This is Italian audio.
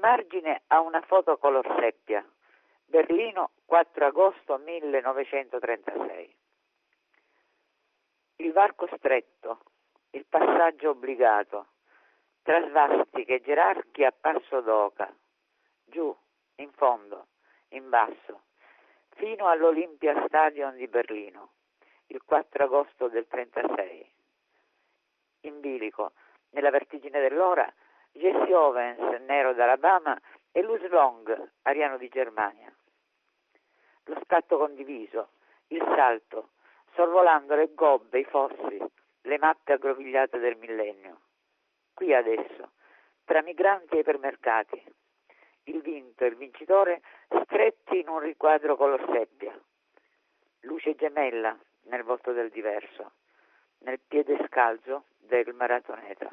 margine ha una foto color seppia. Berlino, 4 agosto 1936. Il varco stretto, il passaggio obbligato, tra svastiche e gerarchi a passo d'oca, giù, in fondo, in basso, fino all'Olympia Stadium di Berlino, il 4 agosto del 36. In bilico, nella vertigine dell'ora, Jesse Owens, nero d'Alabama, e Luz Long, ariano di Germania. Lo scatto condiviso, il salto, sorvolando le gobbe, i fossi, le mappe aggrovigliate del millennio. Qui adesso, tra migranti e ipermercati, il vinto e il vincitore stretti in un riquadro color seppia. Luce gemella nel volto del diverso, nel piede scalzo del maratoneta.